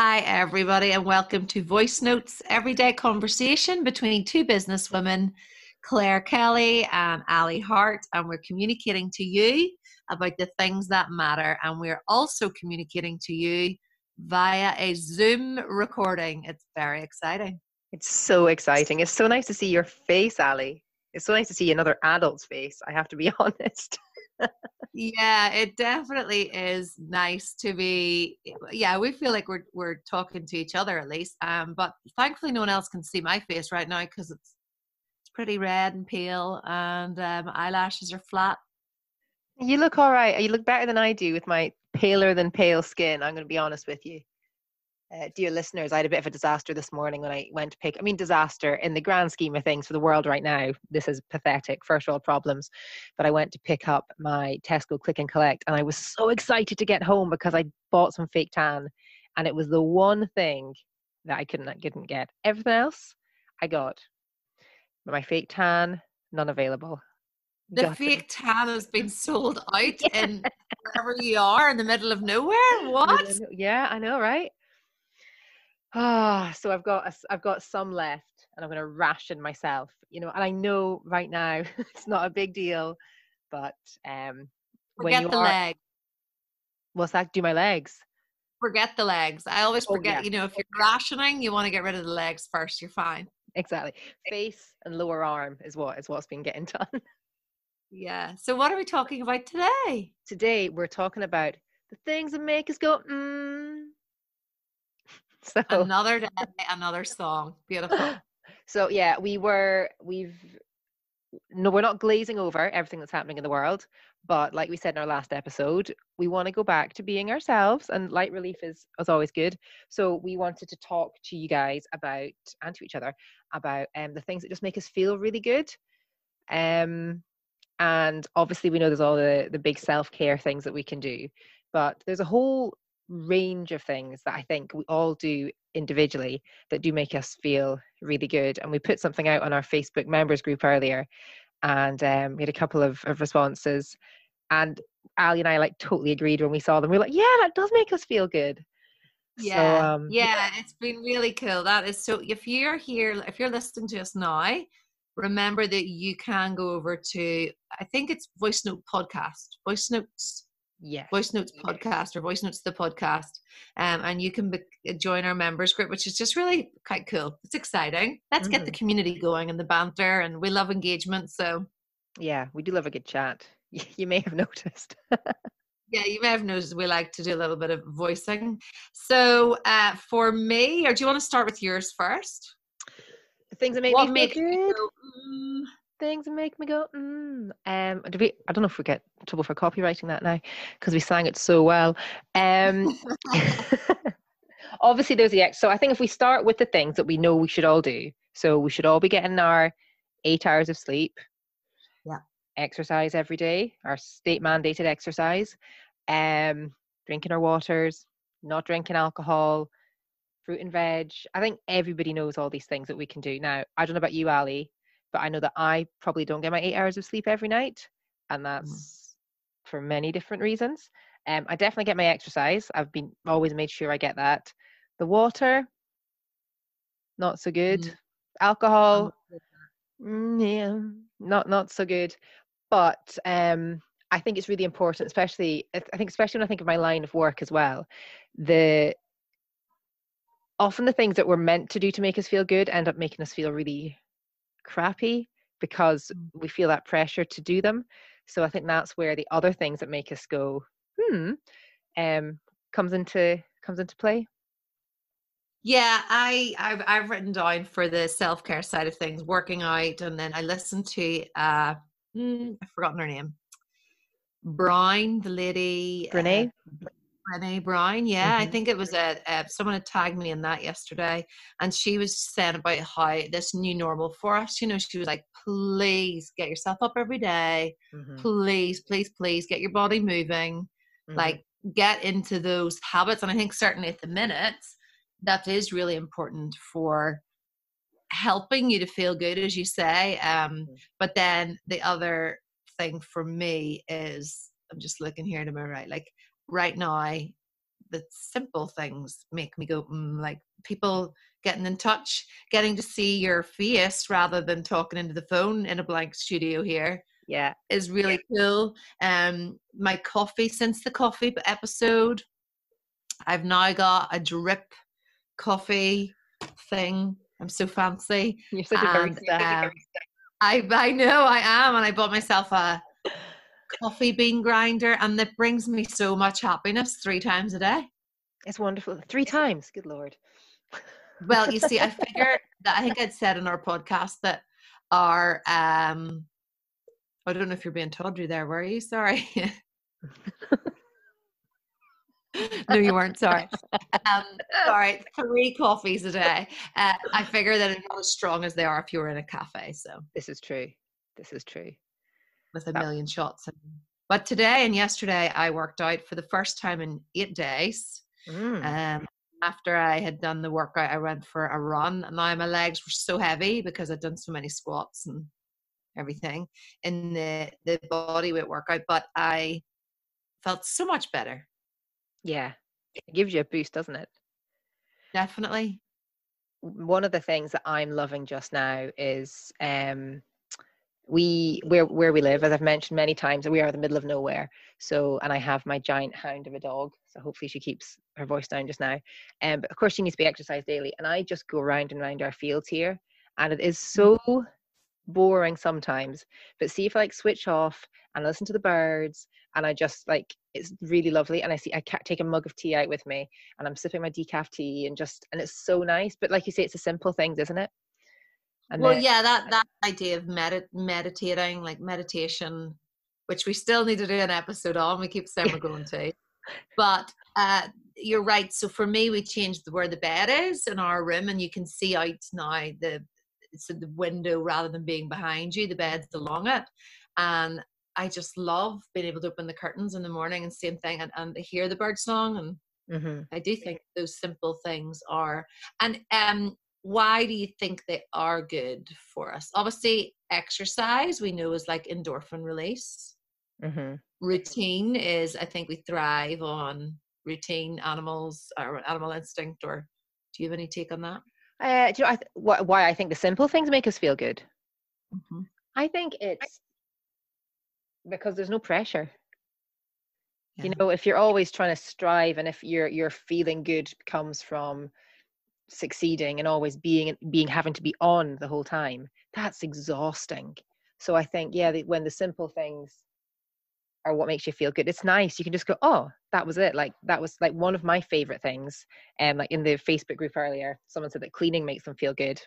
Hi, everybody, and welcome to Voice Notes Everyday Conversation between two businesswomen, Claire Kelly and Ali Hart. And we're communicating to you about the things that matter. And we're also communicating to you via a Zoom recording. It's very exciting. It's so exciting. It's so nice to see your face, Ali. It's so nice to see another adult's face, I have to be honest yeah, it definitely is nice to be. Yeah, we feel like we're we're talking to each other at least. Um, but thankfully, no one else can see my face right now because it's it's pretty red and pale, and um, eyelashes are flat. You look all right. You look better than I do with my paler than pale skin. I'm going to be honest with you uh, dear listeners, I had a bit of a disaster this morning when I went to pick. I mean, disaster in the grand scheme of things for the world right now. This is pathetic, first world problems. But I went to pick up my Tesco Click and Collect, and I was so excited to get home because I bought some fake tan, and it was the one thing that I couldn't didn't get. Everything else, I got. But my fake tan, none available. The got fake it. tan has been sold out yeah. in wherever you are in the middle of nowhere. What? Yeah, I know, right? Ah, so I've got a, I've got some left, and I'm going to ration myself. You know, and I know right now it's not a big deal, but um, forget the are, leg. What's that? Do my legs? Forget the legs. I always oh, forget. Oh, yeah. You know, if you're rationing, you want to get rid of the legs first. You're fine. Exactly. Face and lower arm is what is what's been getting done. Yeah. So what are we talking about today? Today we're talking about the things that make us go mm, so another day, another song. Beautiful. so yeah, we were we've no, we're not glazing over everything that's happening in the world, but like we said in our last episode, we want to go back to being ourselves, and light relief is is always good. So we wanted to talk to you guys about and to each other about um, the things that just make us feel really good. Um, and obviously we know there's all the the big self care things that we can do, but there's a whole range of things that I think we all do individually that do make us feel really good. And we put something out on our Facebook members group earlier, and um, we had a couple of, of responses. And Ali and I like totally agreed when we saw them. We are like, yeah, that does make us feel good. Yeah, so, um, yeah, it's been really cool. That is so. If you're here, if you're listening to us now, remember that you can go over to I think it's Voice Note Podcast, Voice Notes yeah. Voice notes podcast or voice notes the podcast um, and you can be- uh, join our members group which is just really quite cool. It's exciting. Let's mm. get the mm-hmm. community going and the banter and we love engagement so. Yeah we do love a good chat. You may have noticed. Yeah you may have noticed we like to do a little bit of voicing. So uh, for me or do you want to start with yours first? The things that make what me feel good? go, mm, things make me go mm. um do we i don't know if we get trouble for copywriting that now because we sang it so well. Um obviously there's the ex so i think if we start with the things that we know we should all do so we should all be getting our eight hours of sleep. Yeah. Exercise every day our state mandated exercise. Um drinking our waters not drinking alcohol fruit and veg. I think everybody knows all these things that we can do. Now i don't know about you ali but I know that I probably don't get my eight hours of sleep every night, and mm. that's mm. for many different reasons. Um, I definitely get my exercise. I've been always made sure I get that. The water, not so good. Mm. Alcohol, mm, yeah, not not so good. But um, I think it's really important, especially I think especially when I think of my line of work as well. The often the things that we're meant to do to make us feel good end up making us feel really crappy because mm. we feel that pressure to do them. So I think that's where the other things that make us go, hmm, um, comes into comes into play. Yeah, I I've, I've written down for the self care side of things, working out, and then I listened to uh, hmm, I've forgotten her name, Brown, the lady, Brene. Uh, Brené Brown. Yeah, mm-hmm. I think it was a, a, someone had tagged me in that yesterday, and she was saying about how this new normal for us. You know, she was like, "Please get yourself up every day. Mm-hmm. Please, please, please get your body moving. Mm-hmm. Like, get into those habits." And I think certainly at the minute, that is really important for helping you to feel good, as you say. Um, mm-hmm. but then the other thing for me is, I'm just looking here to my right, like right now the simple things make me go mm, like people getting in touch getting to see your face rather than talking into the phone in a blank studio here yeah is really yeah. cool. Um my coffee since the coffee episode i've now got a drip coffee thing. I'm so fancy. You're such and, a um, I, I know i am and i bought myself a coffee bean grinder and that brings me so much happiness three times a day it's wonderful three times good lord well you see i figure that i think i'd said in our podcast that our um I don't know if you're being tawdry there, were you? Sorry. no, you weren't. Sorry. Um, sorry. Three coffees a day. Uh, I figure that it's not as strong as they are if you were in a cafe. So this is true. This is true. With a million shots. But today and yesterday, I worked out for the first time in eight days. Mm. Um, after I had done the workout, I went for a run. And now my legs were so heavy because I'd done so many squats and everything in the the body weight workout, but I felt so much better. Yeah, it gives you a boost, doesn't it? Definitely. One of the things that I'm loving just now is um, we where where we live, as I've mentioned many times, we are in the middle of nowhere. So, and I have my giant hound of a dog. So hopefully she keeps her voice down just now. Um, but of course she needs to be exercised daily, and I just go around and around our fields here, and it is so boring sometimes but see if i like switch off and listen to the birds and i just like it's really lovely and i see i can't take a mug of tea out with me and i'm sipping my decaf tea and just and it's so nice but like you say it's the simple things isn't it and well then, yeah that that idea of med- meditating like meditation which we still need to do an episode on we keep saying we're going to but uh you're right so for me we changed where the bed is in our room and you can see out now the it's in the window rather than being behind you. The bed's along it. And I just love being able to open the curtains in the morning and same thing and, and hear the bird song. And mm-hmm. I do think those simple things are. And um, why do you think they are good for us? Obviously, exercise we know is like endorphin release. Mm-hmm. Routine is, I think, we thrive on routine animals or animal instinct. Or do you have any take on that? Uh, do you know I th- wh- why I think the simple things make us feel good? Mm-hmm. I think it's because there's no pressure. Yeah. You know, if you're always trying to strive, and if your your feeling good comes from succeeding and always being being having to be on the whole time, that's exhausting. So I think, yeah, the, when the simple things are what makes you feel good. It's nice. You can just go, oh, that was it. Like that was like one of my favorite things. And um, like in the Facebook group earlier, someone said that cleaning makes them feel good.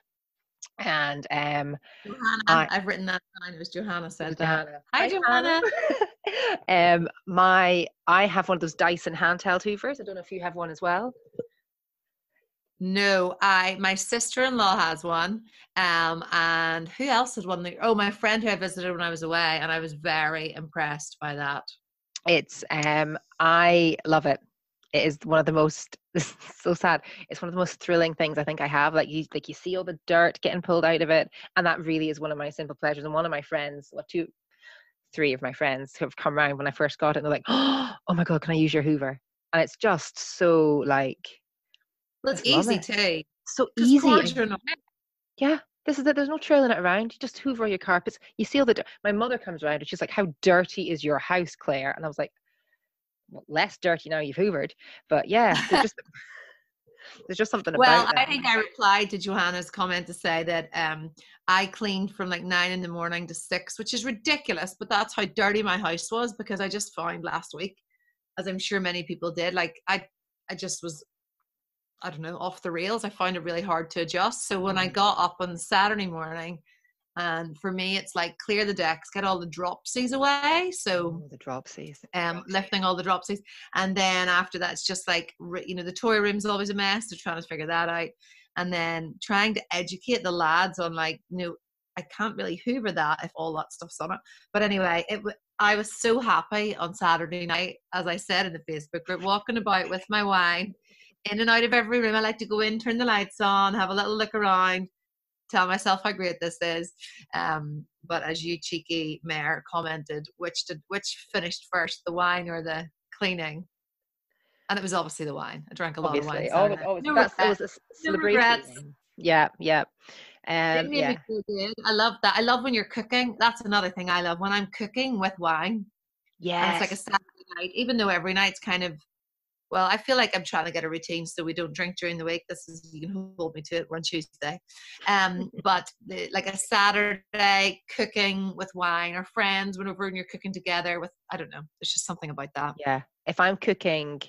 And um Johanna, I, have written that down. It was Johanna said Johanna. that. Hi, Hi Johanna. um my I have one of those Dyson handheld hoovers. I don't know if you have one as well. No, I my sister-in-law has one, um, and who else had one? Oh, my friend who I visited when I was away, and I was very impressed by that. It's um, I love it. It is one of the most so sad. It's one of the most thrilling things I think I have. Like you, like you see all the dirt getting pulled out of it, and that really is one of my simple pleasures. And one of my friends, well, two, three of my friends who have come around when I first got it, and they're like, "Oh my god, can I use your Hoover?" And it's just so like well, it's easy it. too. So easy. Yeah, this is it. There's no trailing it around. You just hoover your carpets. You seal the. My mother comes around and she's like, "How dirty is your house, Claire?" And I was like, well, "Less dirty now you've hoovered." But yeah, there's just, there's just something well, about. Well, I think I replied to Johanna's comment to say that um, I cleaned from like nine in the morning to six, which is ridiculous. But that's how dirty my house was because I just found last week, as I'm sure many people did, like I, I just was I don't know, off the rails. I found it really hard to adjust. So when I mm. got up on Saturday morning, and for me, it's like clear the decks, get all the dropsies away. So oh, the dropsies, um, lifting all the dropsies, and then after that, it's just like you know, the toy room's always a mess. They're trying to figure that out, and then trying to educate the lads on like, you know, I can't really hoover that if all that stuff's on it. But anyway, it I was so happy on Saturday night, as I said in the Facebook group, walking about with my wine in and out of every room. I like to go in, turn the lights on, have a little look around, tell myself how great this is. Um, but as you cheeky mayor commented, which did which finished first, the wine or the cleaning? And it was obviously the wine. I drank a lot Obviously, of wine. always, No that's regrets. always a regrets. Yeah, yeah, um, yeah. I love that. I love when you're cooking. That's another thing I love when I'm cooking with wine. yeah. It's like a Saturday night, even though every night's kind of well, I feel like I'm trying to get a routine so we don't drink during the week. This is you can hold me to it. We're on Tuesday, um, but the, like a Saturday cooking with wine or friends whenever you're cooking together with I don't know. There's just something about that. Yeah. If I'm cooking,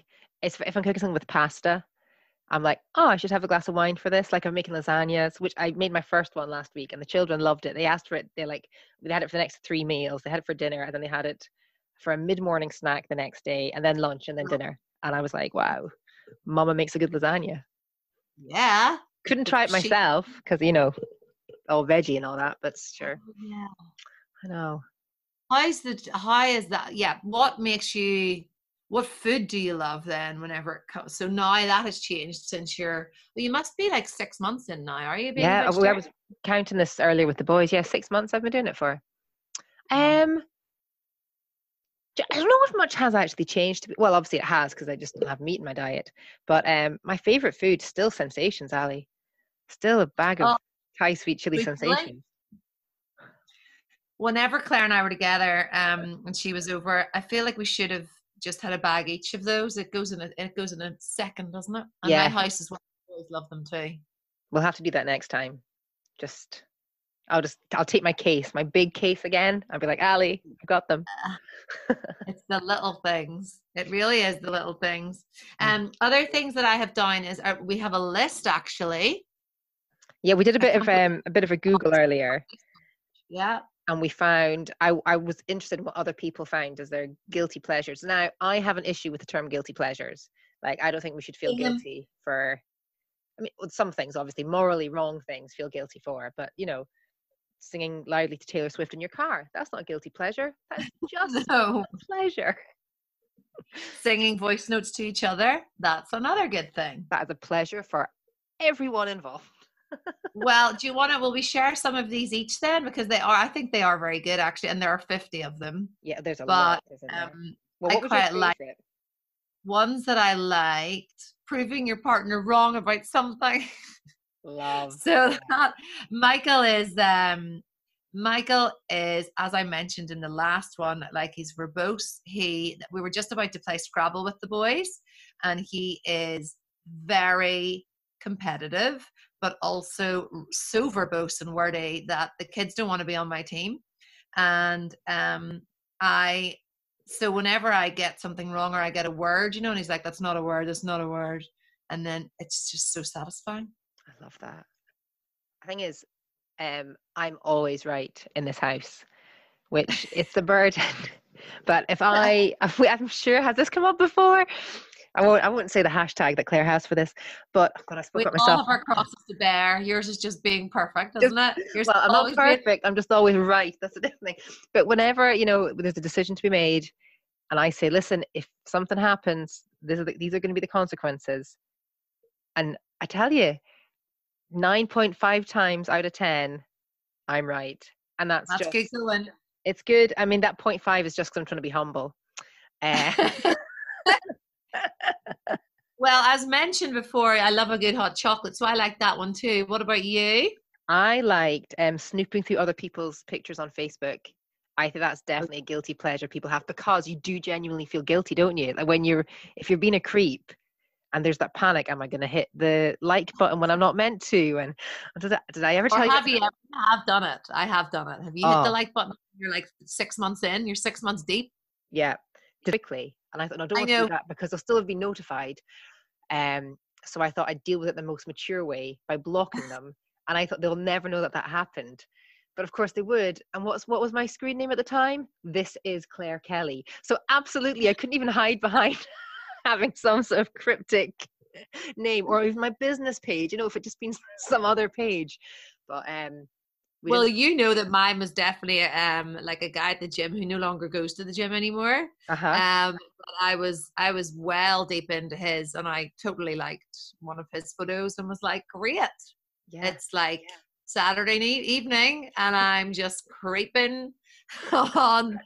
if I'm cooking something with pasta, I'm like, oh, I should have a glass of wine for this. Like I'm making lasagnas, which I made my first one last week, and the children loved it. They asked for it. They like they had it for the next three meals. They had it for dinner, and then they had it for a mid-morning snack the next day, and then lunch, and then dinner. And I was like, wow, Mama makes a good lasagna. Yeah. Couldn't try it she- myself because you know, all veggie and all that. But sure, Yeah. I know. How's the how is that? Yeah. What makes you? What food do you love then? Whenever it comes, so now that has changed since you're. Well, you must be like six months in now. Are you? Being yeah, well, I was counting this earlier with the boys. Yeah, six months I've been doing it for. Um, I don't know if much has actually changed. Well, obviously it has because I just don't have meat in my diet. But um, my favorite food still sensations, Ali. Still a bag of Oh, Thai sweet chili sensations. whenever Claire and I were together, um, and she was over, I feel like we should have just had a bag each of those. It goes in a it goes in a second, doesn't it? And Yeah. my house is one. I always love them too. We'll have to do that next time. Just, I'll just, I'll take my case, my big case again. I'll be like, Ali, I've got them. It's the little things. It really is the little things. Mm. Um, other things that I have done is uh, we have a list actually. Yeah, we did a bit of um, a bit of a Google earlier. Yeah. and we found I, I was interested in what other people found as their guilty pleasures now i have an issue with the term guilty pleasures like i don't think we should feel Mhm. guilty for i mean with some things obviously morally wrong things feel guilty for but you know singing loudly to taylor swift in your car that's not a guilty pleasure that's just No. a pleasure Singing voice notes to each other. That's another good thing. that is a pleasure for everyone involved Well, do you want to? Will we share some of these each then? Because they are, I think they are very good actually, and there are 50 of them. yeah there's a But, lot there? Um, well I what your quite like- ones that I liked, proving your partner wrong about something. love so that. Michael is um Michael is, as I mentioned in the last one, like he's verbose. He we were just about to play Scrabble with the boys, and he is very competitive, but also so verbose and wordy that the kids don't want to be on my team. And um I so whenever I get something wrong or I get a word, you know, and he's like, That's not a word, that's not a word. And then it's just so satisfying. Love that. The thing is, um, I'm always right in this house, which it's the burden. but if I, if we, I'm sure, has this come up before? I won't, I won't say the hashtag that Claire has for this, but oh God, I spoke We about all of our crosses to bear. Yours is just being perfect, isn't it? Yours well, I'm not always being- perfect. I'm just always right. That's the different thing. But whenever you know there's a decision to be made, and I say, listen, if something happens, this is the, these are going to be the consequences. And I tell you, nine point five times out of ten, I'm right, and that's, That's just good going. it's good. I mean, that point five is just because I'm trying to be humble. Uh, well, as mentioned before, I love a good hot chocolate, so I like that one too. What about you? I liked um, snooping through other people's pictures on Facebook. I think that's definitely a guilty pleasure people have because you do genuinely feel guilty, don't you? Like when you're, if you're being a creep and there's that panic, am I going to hit the like button when I'm not meant to? And did I, did I ever Or tell have you? you ever I have done it? I have done it. Have you hit the Oh. like button? You're like six months in. You're six months deep. Yeah, quickly. And I thought, no, I don't I want to do that because I'll still have been notified. Um, so I thought I'd deal with it the most mature way by blocking them. And I thought they'll never know that that happened. But of course they would. And what's what was my screen name at the time? This is Claire Kelly. So absolutely, I couldn't even hide behind having some sort of cryptic name or even my business page. You know, if it just been some other page. But um, we well, didn't- you know that mine was definitely um like a guy at the gym who no longer goes to the gym anymore. uh-huh. Um, but I was I was well deep into his, and I totally liked one of his photos, and was like, great. yeah. It's like Yeah. Saturday night evening, and I'm just creeping on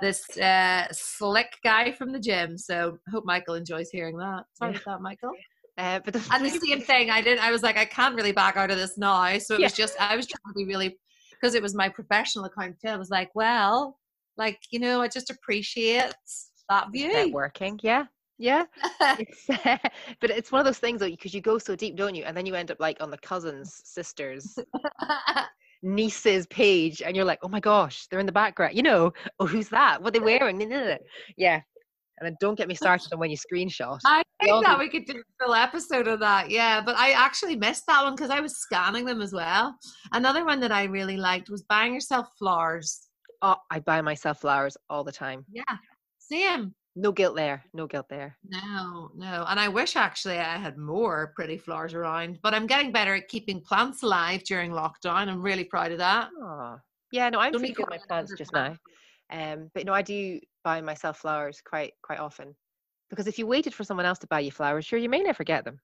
this uh, slick guy from the gym. So hope Michael enjoys hearing that. Sorry Yeah. about that, Michael. Uh, but the, And the same thing, I didn't. I was like, I can't really back out of this now. So it was just, I was trying to be really, because it was my professional account too. I was like, well, like you know, I just appreciate that view. working yeah, yeah. It's, but it's one of those things though, because you go so deep, don't you? And then you end up like on the cousins, sisters, niece's page, and you're like, oh my gosh, they're in the background. You know, oh, who's that? What are they wearing? Yeah. And then don't get me started on when you screenshot. I think that we could do a full episode of that, yeah. But I actually missed that one because I was scanning them as well. Another one that I really liked was buying yourself flowers. Oh, I buy myself flowers all the time. Yeah, same. No guilt there. No guilt there. No, no. And I wish actually I had more pretty flowers around, but I'm getting better at keeping plants alive during lockdown. I'm really proud of that. Oh, yeah. No, I'm Don't pretty good my plants just now. Um, but no, I do buy myself flowers quite quite often because if you waited for someone else to buy you flowers, sure, you may never get them.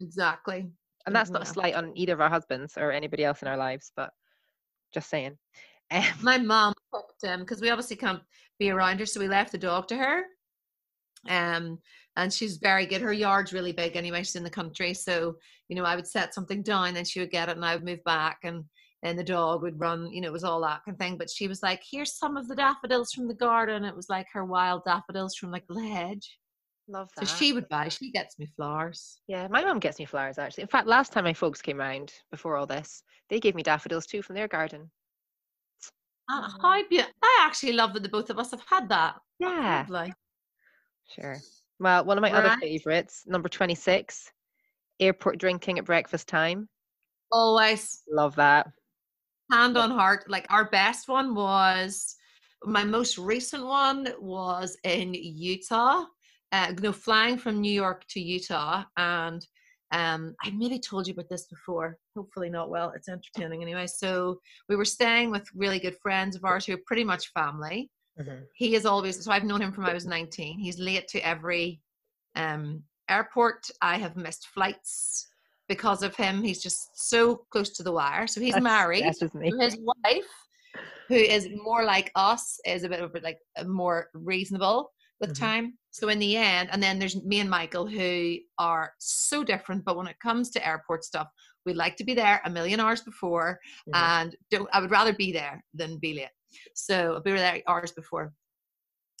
Exactly. And that's not a slight on either of our husbands or anybody else in our lives, but just saying. Um, My mom cooked um because we obviously can't be around her, so we left the dog to her. Um, and she's very good. Her yard's really big anyway. She's in the country, so you know I would set something down, and she would get it, and I would move back, and then the dog would run. You know, it was all that kind of thing. But she was like, "Here's some of the daffodils from the garden." It was like her wild daffodils from like the hedge. love that. So she would buy. She gets me flowers. yeah, my mum gets me flowers actually. In fact, last time my folks came round before all this, they gave me daffodils too from their garden. Uh, Mm. how be- I actually love that the both of us have had that. Yeah, Lovely. sure. Well, one of my other favourites, number 26, airport drinking at breakfast time. Always Love that. hand on heart like our best one was my most recent one was in utah uh no flying from new york to utah and um i maybe told you about this before hopefully not well it's entertaining anyway. So we were staying with really good friends of ours who are pretty much family. Mhm. he is always so i've known him from i was 19 he's late to every um airport. I have missed flights because of him. He's just so close to the wire. So he's That's- married That's just me. his wife, who is more like us, is a bit of a, like more reasonable with Mhm. time. So in the end, and then there's me and Michael who are so different. But when it comes to airport stuff, we like to be there a million hours before, Mhm. and don't, I would rather be there than be late. So we were there hours before.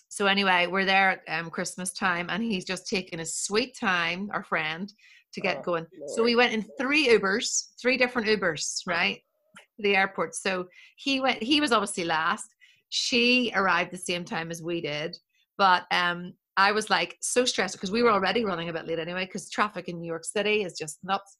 So anyway, we're there at um, Christmas time, and he's just taking his sweet time, our friend, to get Oh, going. So we went in three Ubers, three different Ubers, right? To the airport. So he went he was obviously last. She arrived the same time as we did. But um I was like so stressed because we were already running a bit late anyway, because traffic in New York City is just nuts.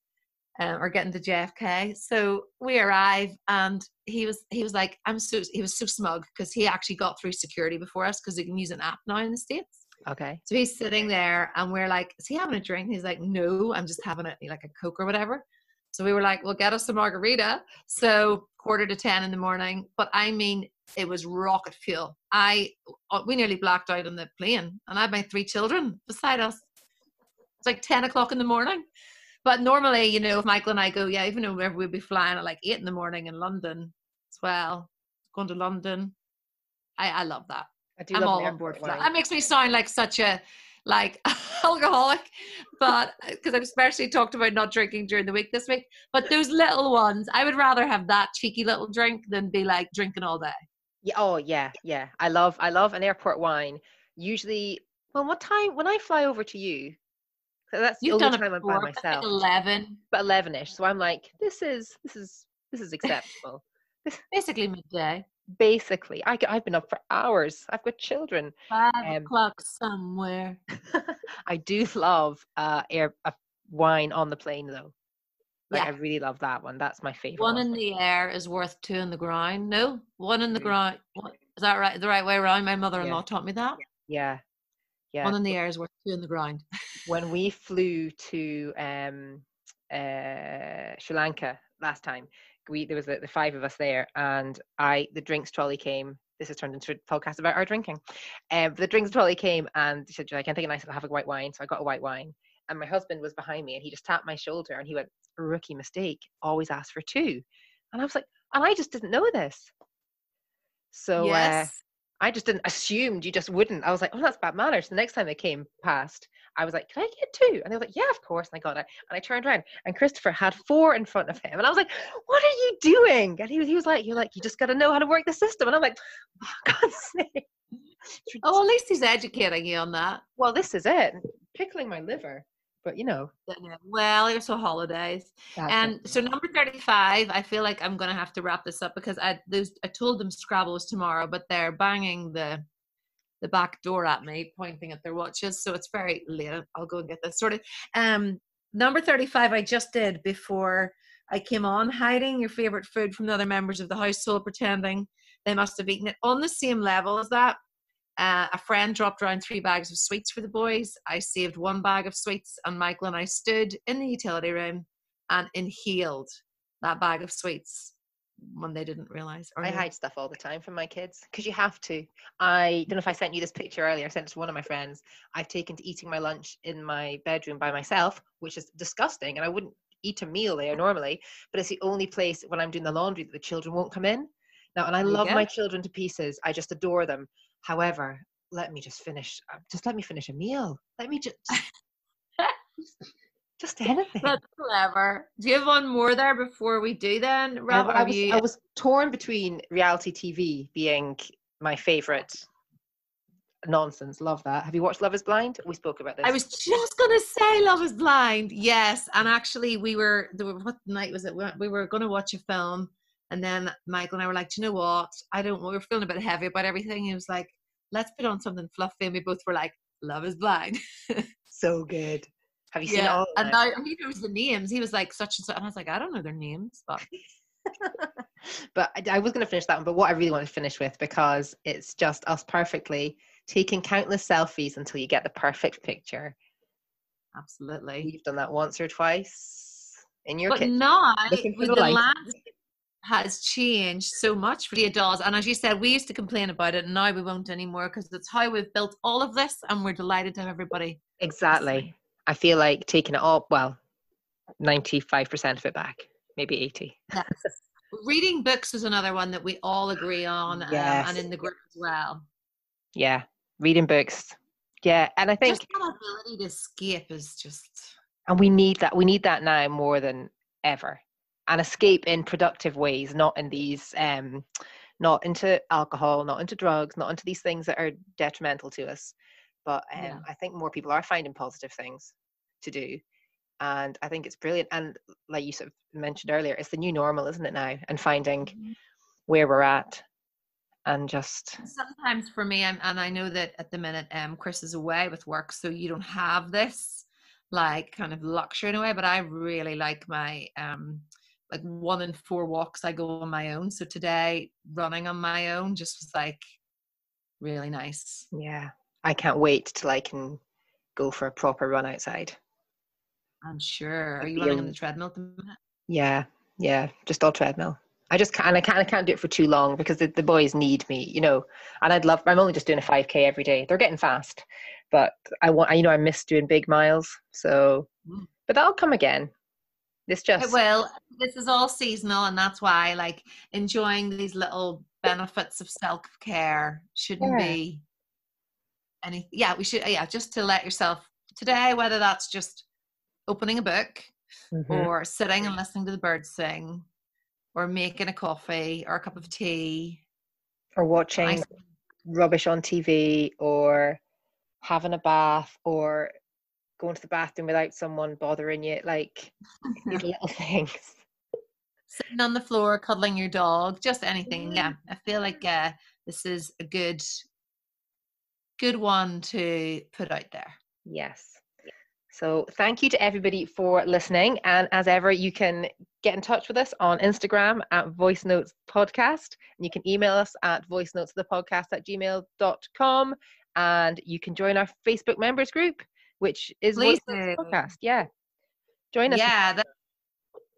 Um, or getting to JFK. So we arrive and he was he was like, I'm so he was so smug because he actually got through security before us because you can use an app now in the States. Okay. So he's sitting there and we're like, is he having a drink? He's like, no, I'm just having a, like a Coke or whatever. So we were like, well, get us a margarita. So quarter to 10 in the morning. But I mean, it was rocket fuel. I, uh, we nearly blacked out on the plane and I had my three children beside us. It's like 10 o'clock in the morning. But normally, you know, if Michael and I go, yeah, even though we'd be flying at like eight in the morning in London as well, going to London. I, I love that. I do I'm love all on board for that. That makes me sound like such a like alcoholic, but because I've especially talked about not drinking during the week this week. But those little ones, I would rather have that cheeky little drink than be like drinking all day. Yeah. Oh, yeah, yeah. I love, I love an airport wine. Usually, well, what time when I fly over to you? 'cause that's the You've only done it time I'm by myself. Eleven, But eleven-ish. So I'm like, this is, this is, this is acceptable. basically midday, Basically, I, I've been up for hours. I've got children. five Um, o'clock somewhere. I do love uh, air a wine on the plane though. Like Yeah. I really love that one. That's my favorite. One one. in the air is worth two in the ground. No, one in the Mm. ground. Is that right? The right way around. My mother-in-law taught me that. yeah, yeah. One in the air is worth two in the ground. when we flew to um, uh, Sri Lanka last time, we there was the, the five of us there, and I the drinks trolley came. This has turned into a podcast about our drinking. Um, the drinks trolley came, and she said, "I can take a nice to have a white wine." So I got a white wine, and my husband was behind me, and he just tapped my shoulder, and he went, "Rookie mistake. Always ask for two. And I was like, and I just didn't know this. So uh, yes. uh, I just didn't assumed you just wouldn't. I was like, oh, that's bad manners. The next time they came past, I was like, can I get two? And they were like, yeah, of course. And I got it. And I turned around and Christopher had four in front of him. And I was like, what are you doing? And he was, he was like, you're like, you just got to know how to work the system. And I'm like, oh, God's sake. Oh, at least he's educating you on that. Well, this is it. Pickling my liver. But you know. Well, it's a holidays. and so number 35, I feel like I'm gonna have to wrap this up because I I told them Scrabble was tomorrow, but they're banging the the back door at me, pointing at their watches. So it's very late. I'll go and get this sorted. Um number 35 I just did before I came on, hiding your favorite food from the other members of the household, pretending they must have eaten it on the same level as that. Uh, a friend dropped around three bags of sweets for the boys. I saved one bag of sweets, and Michael and I stood in the utility room and inhaled that bag of sweets when they didn't realize. I hide stuff all the time from my kids because you have to. I don't know if I sent you this picture earlier. I sent it to one of my friends. I've taken to eating my lunch in my bedroom by myself, which is disgusting, and I wouldn't eat a meal there normally. But it's the only place when I'm doing the laundry that the children won't come in. Now, and I love my children to pieces. I just adore them. However, let me just finish. Uh, just let me finish a meal. Let me just. just anything. That's clever. Do you have one more there before we do then? Rob, I, was, you... I was torn between reality TV being my favorite nonsense. Love that. Have you watched Love is Blind? We spoke about this. I was just gonna say Love is Blind. Yes, and actually we were. There were what night was it? We were gonna watch a film, and then Michael and I were like, you know what? I don't. We were feeling a bit heavy about everything. He was like, let's put on something fluffy. And we both were like, Love is Blind. so good. Have you seen yeah. all? And now he knows the names. He was like such and such, and I was like, I don't know their names, but. but I, I was going to finish that one. But what I really want to finish with because it's just us perfectly taking countless selfies until you get the perfect picture. Absolutely. You've done that once or twice in your but kitchen. not with the, the landscape has changed so much for the adults. And as you said, we used to complain about it, and now we won't anymore because it's how we've built all of this, and we're delighted to have everybody. Exactly. I feel like taking it all, well, 95% of it back, maybe 80. Yes. Reading books is another one that we all agree on, yes. um, and in the group as well. Yeah, reading books. Yeah, and I think just that ability to escape is just. And we need that. We need that now more than ever and escape in productive ways, not in these, um, not into alcohol, not into drugs, not into these things that are detrimental to us. But um, yeah. I think more people are finding positive things to do. And I think it's brilliant. And like you sort of mentioned earlier, it's the new normal, isn't it now? And finding mm-hmm. where we're at and just sometimes for me I'm, and i know that at the minute um chris is away with work so you don't have this like kind of luxury in a way but i really like my um like one in four walks I go on my own. So today, running on my own just was like really nice. Yeah, I can't wait till I can go for a proper run outside. I'm sure. Are you running on the treadmill at the minute? Yeah, yeah, just all treadmill. I just can't, and I can't, I can't do it for too long because the, the boys need me, you know. And I'd love. I'm only just doing a 5k every day. They're getting fast, but I want, you know, I miss doing big miles. So, mm. but that'll come again. This just it will. This is all seasonal, and that's why like enjoying these little benefits of self care shouldn't yeah. be any. Yeah, we should. Yeah, just to let yourself today, whether that's just opening a book mm-hmm. or sitting and listening to the birds sing or making a coffee or a cup of tea or watching rubbish on TV or having a bath or going to the bathroom without someone bothering you, like these little things. Sitting on the floor, cuddling your dog, just anything. Yeah, I feel like uh, this is a good, good one to put out there. Yes. So thank you to everybody for listening. And as ever, you can get in touch with us on Instagram at Voice Notes Podcast. And you can email us at voice notes of the podcast at gmail.com. And you can join our Facebook members group which is Please podcast. Yeah. Join us. Yeah, that,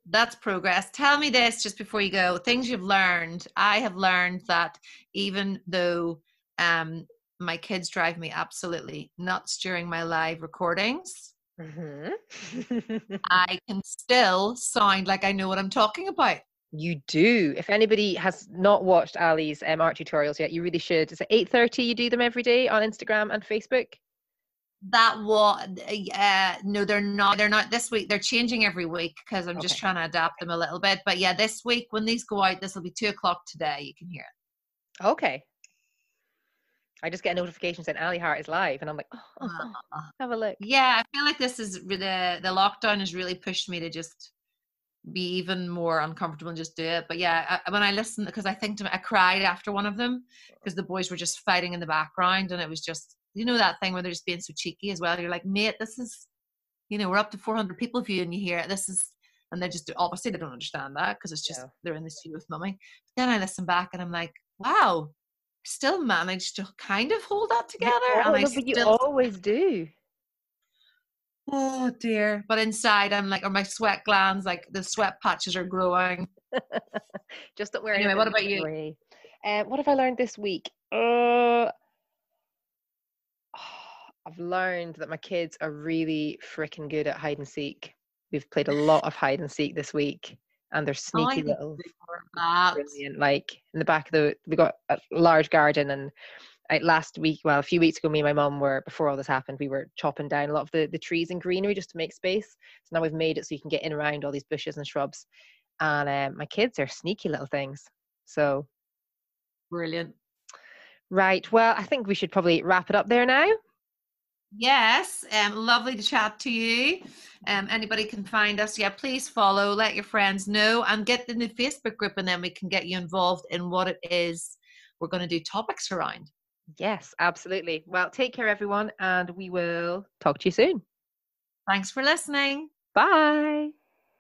that's progress. Tell me this just before you go. Things you've learned. I have learned that even though um, my kids drive me absolutely nuts during my live recordings, mm-hmm. I can still sound like I know what I'm talking about. You do. If anybody has not watched Ali's um, art tutorials yet, you really should. It's at eight thirty. You do them every day on Instagram and Facebook. That what uh, no, they're not. They're not this week. They're changing every week because I'm just trying to adapt them a little bit. But yeah, this week when these go out, this will be two o'clock today. You can hear it. Okay. I just get a notification saying Ali Hart is live, and I'm like, oh, Uh, have a look. yeah, I feel like this is the the lockdown has really pushed me to just be even more uncomfortable and just do it. But yeah, I, when I listen, because I think to I cried after one of them because the boys were just fighting in the background, and it was just you know that thing where they're just being so cheeky as well. You're like, mate, this is you know we're up to 400 people viewing you here. This is and they just obviously they don't understand that because it's just Yeah. they're in the studio with mummy. Then I listen back and I'm like, wow, still managed to kind of hold that together. You, and I but you always do. Oh dear. But inside I'm like, or my sweat glands, like the sweat patches are growing. just don't wear Anyway, what about you? Uh, what have I learned this week? Uh, I've learned that my kids are really freaking good at hide and seek. We've played a lot of hide and seek this week, and they're Oh, sneaky little, to do more of that. brilliant. Like in the back of the, we got a large garden, and like last week, well, a few weeks ago, me and my mum were before all this happened, we were chopping down a lot of the the trees and greenery just to make space. So now we've made it so you can get in around all these bushes and shrubs. And um, my kids are sneaky little things. So Brilliant. Right. Well, I think we should probably wrap it up there now. Yes, um, lovely to chat to you. Um, anybody can find us. Yeah, please follow, let your friends know, and get in the Facebook group, and then we can get you involved in what it is we're going to do topics around. Yes, absolutely. Well, take care, everyone, and we will talk to you soon. Thanks for listening. Bye.